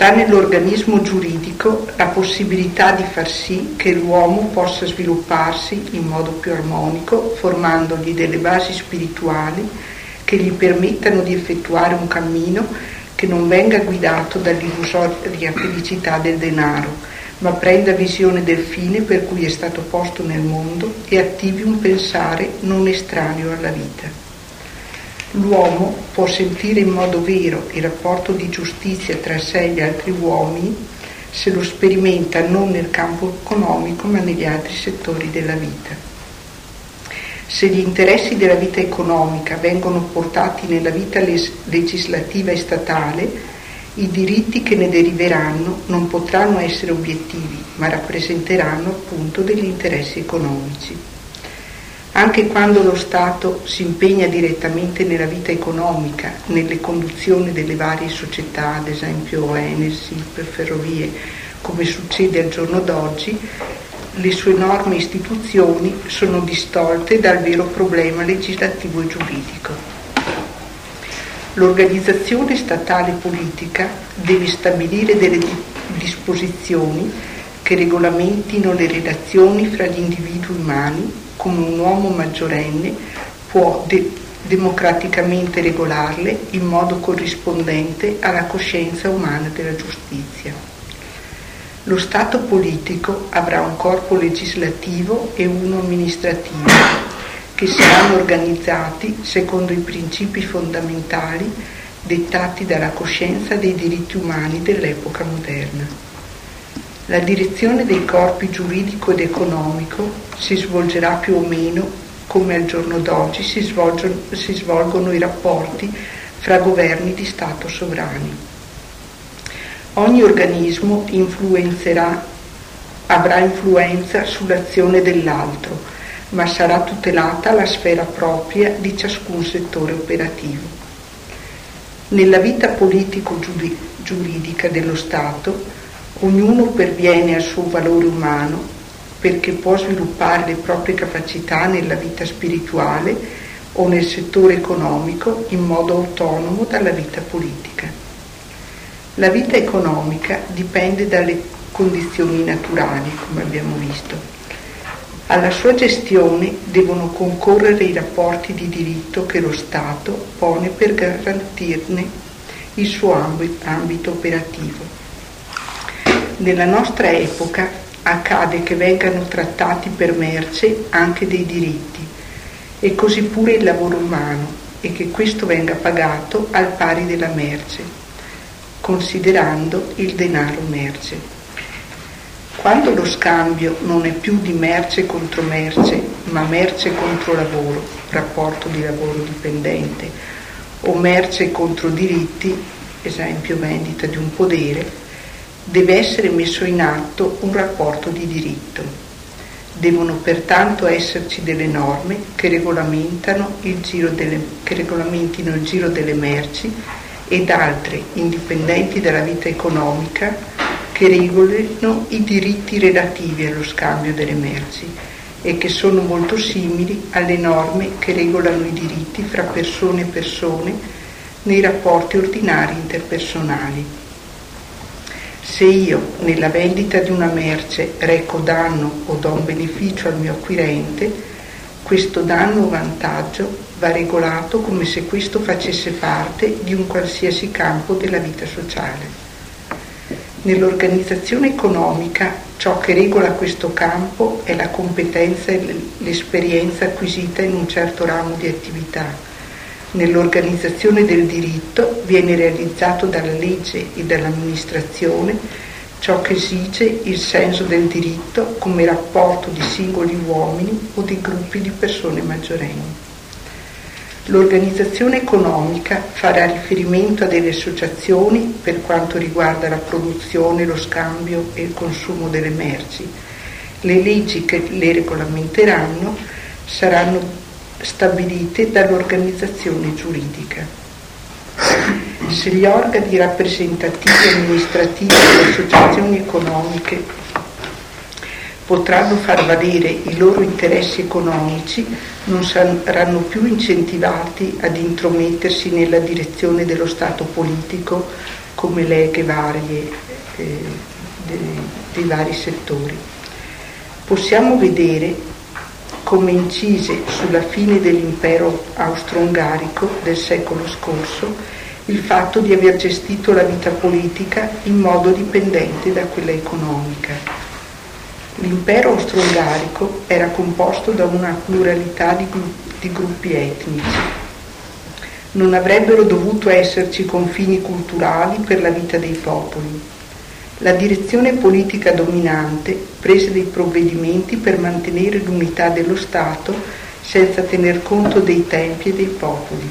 Sta nell'organismo giuridico la possibilità di far sì che l'uomo possa svilupparsi in modo più armonico, formandogli delle basi spirituali che gli permettano di effettuare un cammino che non venga guidato dall'illusoria felicità del denaro, ma prenda visione del fine per cui è stato posto nel mondo e attivi un pensare non estraneo alla vita. L'uomo può sentire in modo vero il rapporto di giustizia tra sé e gli altri uomini se lo sperimenta non nel campo economico ma negli altri settori della vita. Se gli interessi della vita economica vengono portati nella vita legislativa e statale, i diritti che ne deriveranno non potranno essere obiettivi, ma rappresenteranno appunto degli interessi economici. Anche quando lo Stato si impegna direttamente nella vita economica, nelle conduzioni delle varie società, ad esempio Enel, SIP, Ferrovie, come succede al giorno d'oggi, le sue norme e istituzioni sono distolte dal vero problema legislativo e giuridico. L'organizzazione statale politica deve stabilire delle disposizioni che regolamentino le relazioni fra gli individui umani come un uomo maggiorenne può de- democraticamente regolarle in modo corrispondente alla coscienza umana della giustizia. Lo Stato politico avrà un corpo legislativo e uno amministrativo che saranno organizzati secondo i principi fondamentali dettati dalla coscienza dei diritti umani dell'epoca moderna. La direzione dei corpi giuridico ed economico si svolgerà più o meno come al giorno d'oggi si, si svolgono i rapporti fra governi di Stato sovrani. Ogni organismo avrà influenza sull'azione dell'altro, ma sarà tutelata la sfera propria di ciascun settore operativo. Nella vita politico-giuridica dello Stato Ognuno perviene al suo valore umano perché può sviluppare le proprie capacità nella vita spirituale o nel settore economico in modo autonomo dalla vita politica. La vita economica dipende dalle condizioni naturali, come abbiamo visto. Alla sua gestione devono concorrere i rapporti di diritto che lo Stato pone per garantirne il suo ambito operativo. Nella nostra epoca accade che vengano trattati per merce anche dei diritti e così pure il lavoro umano e che questo venga pagato al pari della merce, considerando il denaro merce. Quando lo scambio non è più di merce contro merce, ma merce contro lavoro, rapporto di lavoro dipendente, o merce contro diritti, esempio vendita di un podere, deve essere messo in atto un rapporto di diritto. Devono pertanto esserci delle norme che, delle, che regolamentino il giro delle merci ed altre, indipendenti dalla vita economica, che regolino i diritti relativi allo scambio delle merci e che sono molto simili alle norme che regolano i diritti fra persone e persone nei rapporti ordinari interpersonali. Se io nella vendita di una merce reco danno o do un beneficio al mio acquirente, questo danno o vantaggio va regolato come se questo facesse parte di un qualsiasi campo della vita sociale. Nell'organizzazione economica ciò che regola questo campo è la competenza e l'esperienza acquisita in un certo ramo di attività nell'organizzazione del diritto viene realizzato dalla legge e dall'amministrazione ciò che esige il senso del diritto come rapporto di singoli uomini o di gruppi di persone maggiorenni. L'organizzazione economica farà riferimento a delle associazioni per quanto riguarda la produzione, lo scambio e il consumo delle merci. Le leggi che le regolamenteranno saranno stabilite dall'organizzazione giuridica. Se gli organi rappresentativi amministrativi delle associazioni economiche potranno far valere i loro interessi economici, non saranno più incentivati ad intromettersi nella direzione dello Stato politico come leghe varie eh, dei, dei vari settori. Possiamo vedere come incise sulla fine dell'impero austro-ungarico del secolo scorso il fatto di aver gestito la vita politica in modo dipendente da quella economica. L'impero austro-ungarico era composto da una pluralità di, di gruppi etnici. Non avrebbero dovuto esserci confini culturali per la vita dei popoli. La direzione politica dominante prese dei provvedimenti per mantenere l'unità dello Stato senza tener conto dei tempi e dei popoli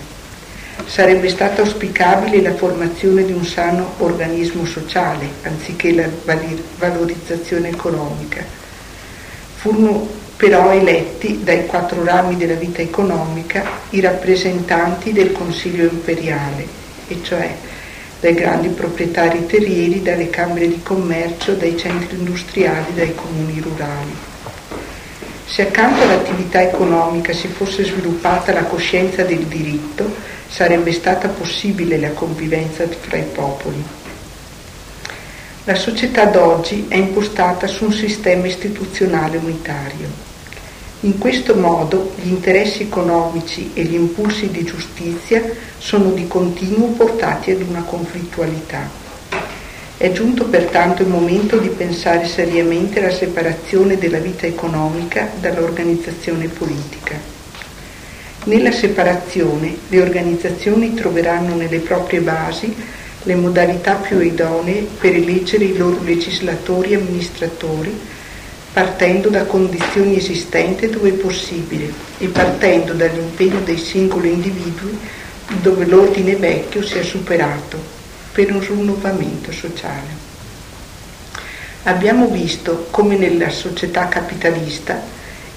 sarebbe stata auspicabile la formazione di un sano organismo sociale anziché la valorizzazione economica. Furono però eletti dai quattro rami della vita economica i rappresentanti del Consiglio imperiale, e cioè dai grandi proprietari terrieri, dalle camere di commercio, dai centri industriali, dai comuni rurali. Se accanto all'attività economica si fosse sviluppata la coscienza del diritto, sarebbe stata possibile la convivenza fra i popoli. La società d'oggi è impostata su un sistema istituzionale unitario. In questo modo gli interessi economici e gli impulsi di giustizia sono di continuo portati ad una conflittualità. È giunto pertanto il momento di pensare seriamente alla separazione della vita economica dall'organizzazione politica. Nella separazione le organizzazioni troveranno nelle proprie basi le modalità più idonee per eleggere i loro legislatori e amministratori, partendo da condizioni esistenti dove è possibile e partendo dall'impegno dei singoli individui dove l'ordine vecchio sia superato per un rinnovamento sociale. Abbiamo visto come nella società capitalista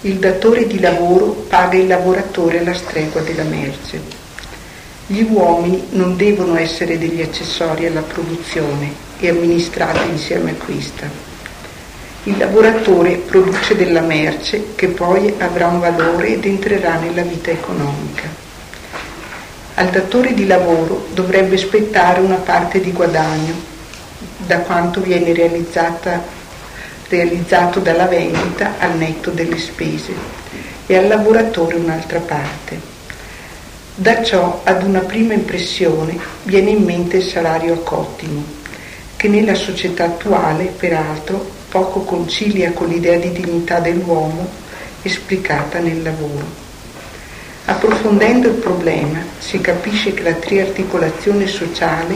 il datore di lavoro paga il lavoratore alla stregua della merce. Gli uomini non devono essere degli accessori alla produzione e amministrati insieme a questa. Il lavoratore produce della merce che poi avrà un valore ed entrerà nella vita economica. Al datore di lavoro dovrebbe spettare una parte di guadagno da quanto viene realizzato dalla vendita al netto delle spese e al lavoratore un'altra parte. Da ciò ad una prima impressione viene in mente il salario a cottimo, che nella società attuale, peraltro, poco concilia con l'idea di dignità dell'uomo esplicata nel lavoro. Approfondendo il problema si capisce che la triarticolazione sociale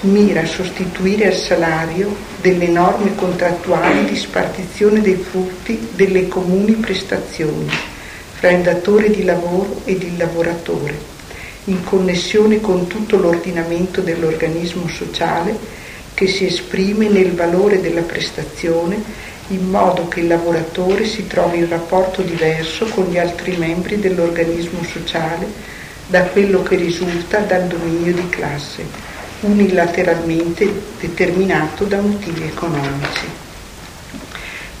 mira a sostituire al salario delle norme contrattuali di spartizione dei frutti delle comuni prestazioni fra il datore di lavoro ed il lavoratore, in connessione con tutto l'ordinamento dell'organismo sociale che si esprime nel valore della prestazione in modo che il lavoratore si trovi in rapporto diverso con gli altri membri dell'organismo sociale da quello che risulta dal dominio di classe unilateralmente determinato da motivi economici.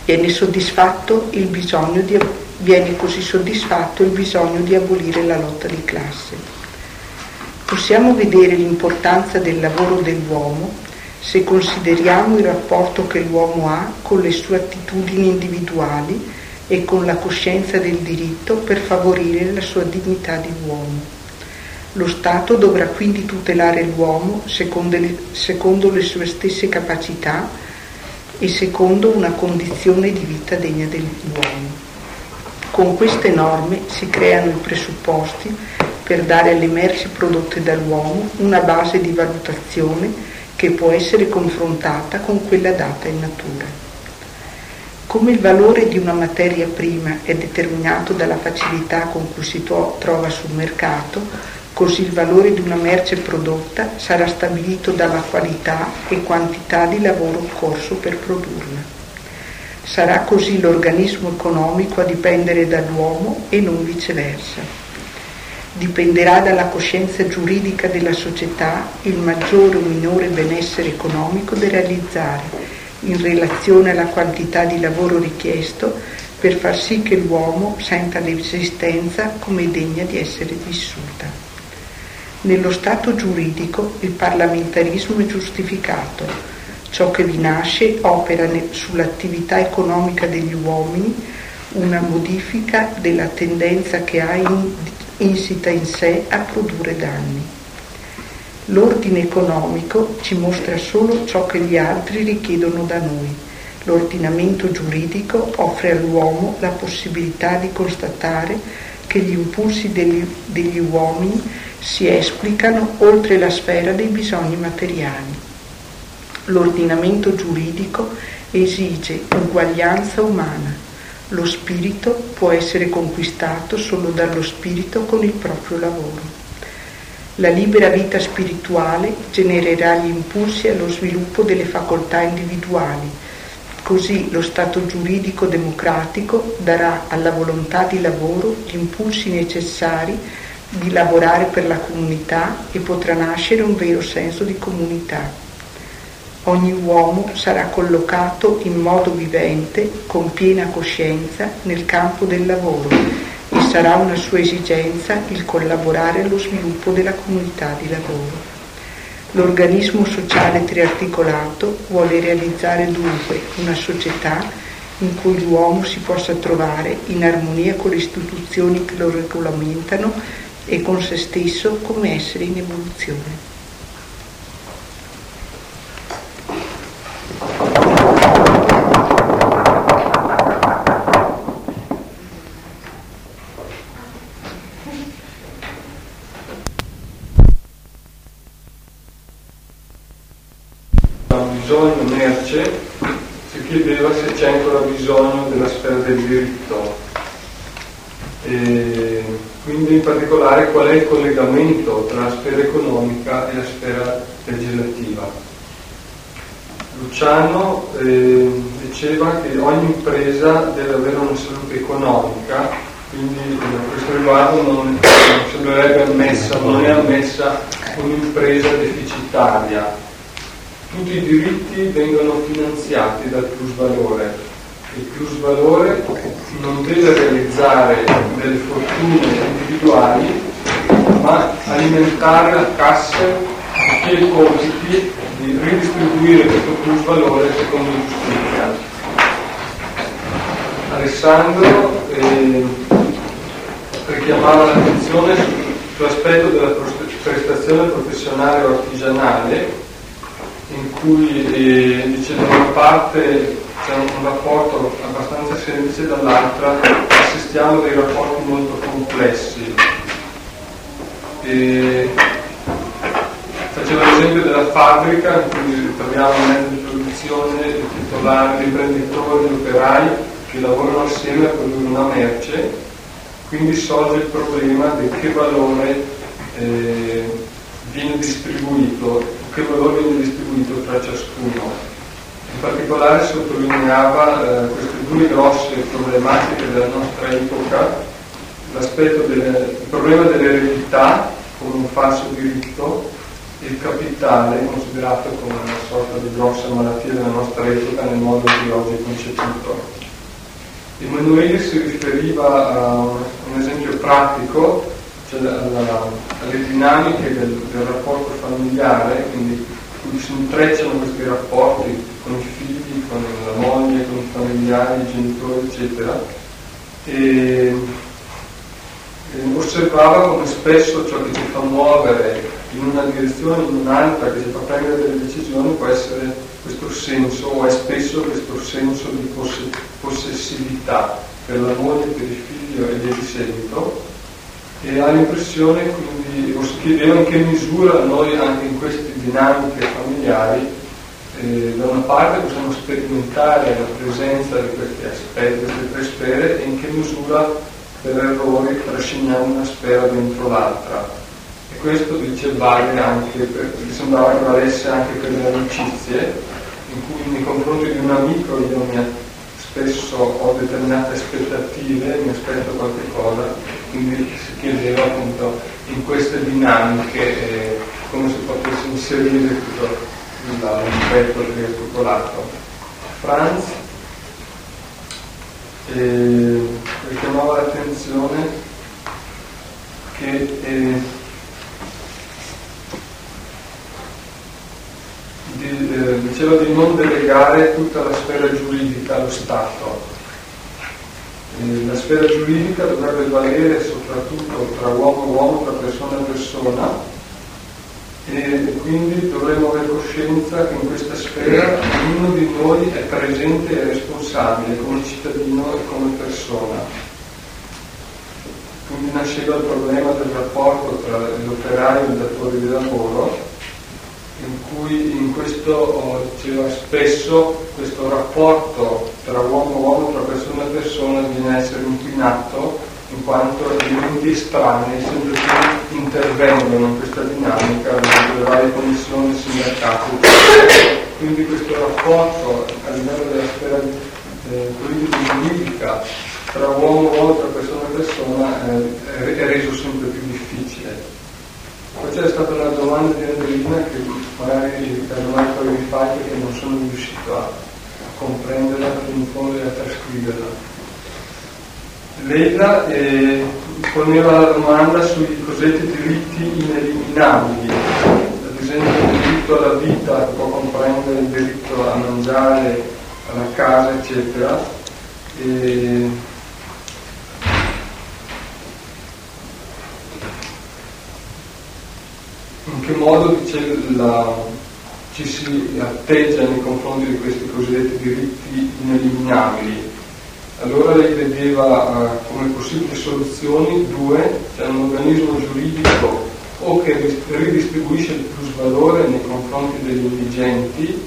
Viene, di, viene così soddisfatto il bisogno di abolire la lotta di classe. Possiamo vedere l'importanza del lavoro dell'uomo se consideriamo il rapporto che l'uomo ha con le sue attitudini individuali e con la coscienza del diritto per favorire la sua dignità di uomo. Lo Stato dovrà quindi tutelare l'uomo secondo le, secondo le sue stesse capacità e secondo una condizione di vita degna dell'uomo. Con queste norme si creano i presupposti per dare alle merci prodotte dall'uomo una base di valutazione che può essere confrontata con quella data in natura. Come il valore di una materia prima è determinato dalla facilità con cui si trova sul mercato, Così il valore di una merce prodotta sarà stabilito dalla qualità e quantità di lavoro occorso per produrla. Sarà così l'organismo economico a dipendere dall'uomo e non viceversa. Dipenderà dalla coscienza giuridica della società il maggiore o minore benessere economico da realizzare in relazione alla quantità di lavoro richiesto per far sì che l'uomo senta l'esistenza come degna di essere vissuta. Nello Stato giuridico il parlamentarismo è giustificato. Ciò che vi nasce opera sull'attività economica degli uomini una modifica della tendenza che ha in, insita in sé a produrre danni. L'ordine economico ci mostra solo ciò che gli altri richiedono da noi. L'ordinamento giuridico offre all'uomo la possibilità di constatare che gli impulsi degli, degli uomini si esplicano oltre la sfera dei bisogni materiali. L'ordinamento giuridico esige uguaglianza umana. Lo spirito può essere conquistato solo dallo spirito con il proprio lavoro. La libera vita spirituale genererà gli impulsi allo sviluppo delle facoltà individuali. Così lo Stato giuridico democratico darà alla volontà di lavoro gli impulsi necessari di lavorare per la comunità e potrà nascere un vero senso di comunità. Ogni uomo sarà collocato in modo vivente, con piena coscienza, nel campo del lavoro e sarà una sua esigenza il collaborare allo sviluppo della comunità di lavoro. L'organismo sociale triarticolato vuole realizzare dunque una società in cui l'uomo si possa trovare in armonia con le istituzioni che lo regolamentano e con se stesso come essere in evoluzione. Particolare qual è il collegamento tra la sfera economica e la sfera legislativa. Luciano eh, diceva che ogni impresa deve avere una salute economica, quindi a questo riguardo non, non sembrerebbe ammessa, non è ammessa un'impresa deficitaria. Tutti i diritti vengono finanziati dal plusvalore il plus valore non deve realizzare delle fortune individuali, ma alimentare la cassa che i compiti di ridistribuire questo plus valore secondo giustizia. Alessandro eh, richiamava l'attenzione sull'aspetto della prestazione professionale o artigianale, in cui eh, dice da una parte c'è un, rapporto abbastanza semplice, dall'altra assistiamo a dei rapporti molto complessi. E facevo l'esempio della fabbrica in cui troviamo mezzo di produzione i titolari, gli imprenditori, gli operai che lavorano assieme a produrre una merce, quindi sorge il problema di che valore eh, viene distribuito, che valore viene distribuito tra ciascuno in particolare sottolineava eh, queste due grosse problematiche della nostra epoca, l'aspetto del problema dell'eredità come un falso diritto e il capitale considerato come una sorta di grossa malattia della nostra epoca nel modo di oggi concepito. Emanuele si riferiva a un esempio pratico, cioè alla, alle dinamiche del, del rapporto familiare, quindi cui si intrecciano questi rapporti con i figli, con la moglie, con i familiari, i genitori, eccetera, e, e osservava come spesso ciò che ci fa muovere in una direzione o in un'altra, che ci fa prendere delle decisioni, può essere questo senso, o è spesso questo senso di possessività per la moglie, per il figlio e via di seguito, e ha l'impressione quindi, o si chiedeva in che misura noi anche in queste dinamiche familiari eh, da una parte possiamo sperimentare la presenza di questi aspetti, queste tre sfere e in che misura per errori trasciniamo una sfera dentro l'altra. E questo dice vale anche per, sembrava che valesse anche per le amicizie, in cui nei confronti di un amico io mi spesso ho determinate aspettative, mi aspetto qualche cosa, quindi si chiedeva appunto in queste dinamiche eh, come si potesse inserire tutto l'aspetto triarticolato. Franz eh, richiamava l'attenzione che eh, eh, diceva di non delegare tutta la sfera giuridica allo Stato. La sfera giuridica dovrebbe valere soprattutto tra uomo e uomo, tra persona e persona, e quindi dovremmo avere coscienza che in questa sfera ognuno di noi è presente e responsabile come cittadino e come persona. Quindi nasceva il problema del rapporto tra l'operaio e il datore di lavoro, cui in questo oh, diceva spesso questo rapporto tra uomo e uomo, tra persona e persona viene a essere inquinato in quanto elementi estranei sempre più intervengono in questa dinamica delle varie commissioni sindacati. Quindi questo rapporto a livello della sfera eh, politica tra uomo e uomo, tra persona e persona eh, è reso sempre più c'è stata una domanda di Andrina che magari casomai poi vi fai perché non sono riuscito a, a comprenderla fino in fondo e a trascriverla. Leila eh, poneva la domanda sui cosiddetti diritti ineliminabili, ad esempio il diritto alla vita che può comprendere il diritto a mangiare, alla casa, eccetera. E, che modo la, ci si atteggia nei confronti di questi cosiddetti diritti ineliminabili? Allora lei vedeva uh, come possibili soluzioni due, cioè un organismo giuridico o che ridistribuisce il plusvalore nei confronti degli indigenti,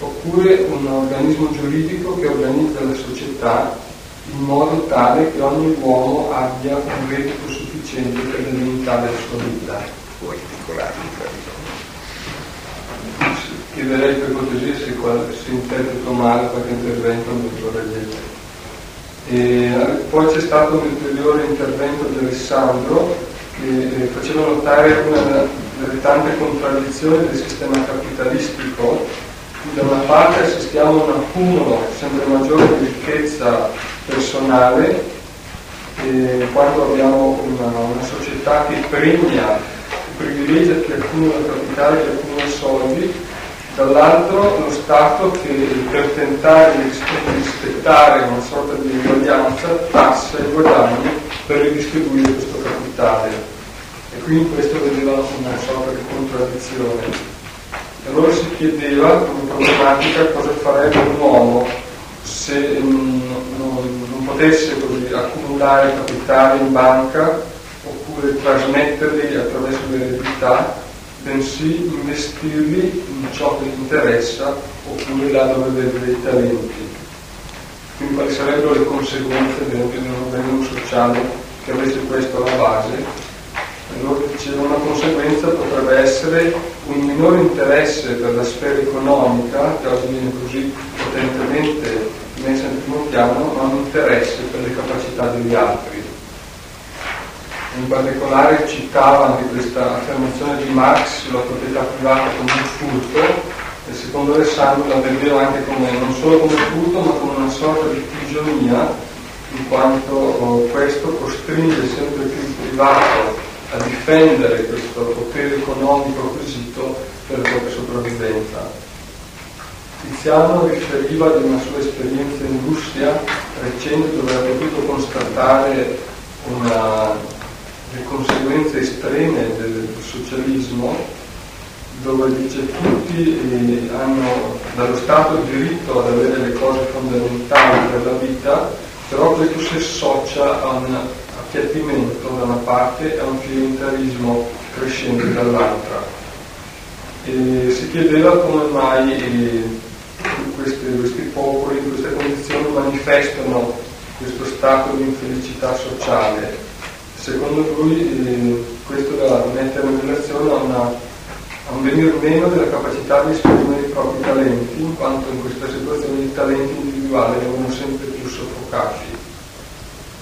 oppure un organismo giuridico che organizza la società in modo tale che ogni uomo abbia un reddito sufficiente per limitare la sua vita. Può articolarli Chiederei per cortesia se, se interpreto male qualche intervento dottore Aglietta. E poi c'è stato un ulteriore intervento di Alessandro che eh, faceva notare una delle tante contraddizioni del sistema capitalistico. Da una parte assistiamo a un accumulo sempre maggiore di ricchezza personale eh, quando abbiamo una, una, società che premia, privilegia chi accumula capitale, chi accumula soldi, dall'altro lo Stato che per tentare di rispettare una sorta di uguaglianza tassa i guadagni per ridistribuire questo capitale e quindi questo vedeva una sorta di contraddizione. Allora si chiedeva come problematica cosa farebbe un uomo se non, non, non potesse così accumulare capitali in banca oppure trasmetterli attraverso l'eredità bensì investirli in ciò che gli interessa oppure là dove vede dei talenti. Quindi quali sarebbero le conseguenze di un organismo sociale che avesse questo alla base? Allora dicevo, una conseguenza potrebbe essere un minore interesse per la sfera economica, che oggi viene così potentemente messa in primo piano, ma un interesse per le capacità degli altri in particolare citava anche questa affermazione di Marx sulla proprietà privata come un furto e secondo Alessandro la vedeva anche come, non solo come furto ma come una sorta di prigionia in quanto oh, questo costringe sempre più il privato a difendere questo potere economico acquisito per la propria sopravvivenza. Tiziano riferiva di una sua esperienza in Russia recente dove ha potuto constatare una le conseguenze estreme del socialismo, dove dice tutti eh, hanno dallo Stato il diritto ad avere le cose fondamentali per la vita, però questo si associa a un appiattimento da una parte e a un clientelismo crescente dall'altra. E si chiedeva come mai eh, questi, questi popoli in queste condizioni manifestano questo stato di infelicità sociale Secondo lui eh, questo da mettere in relazione a, una, a un venir meno della capacità di esprimere i propri talenti, in quanto in questa situazione i talenti individuali vengono sempre più soffocati.